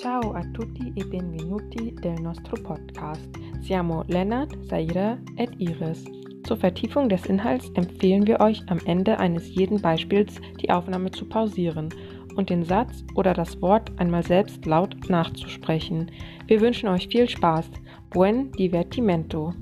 Ciao a tutti e benvenuti del nostro podcast. Siamo Lennart, Saira et Iris. Zur Vertiefung des Inhalts empfehlen wir euch am Ende eines jeden Beispiels die Aufnahme zu pausieren und den Satz oder das Wort einmal selbst laut nachzusprechen. Wir wünschen euch viel Spaß. Buen divertimento.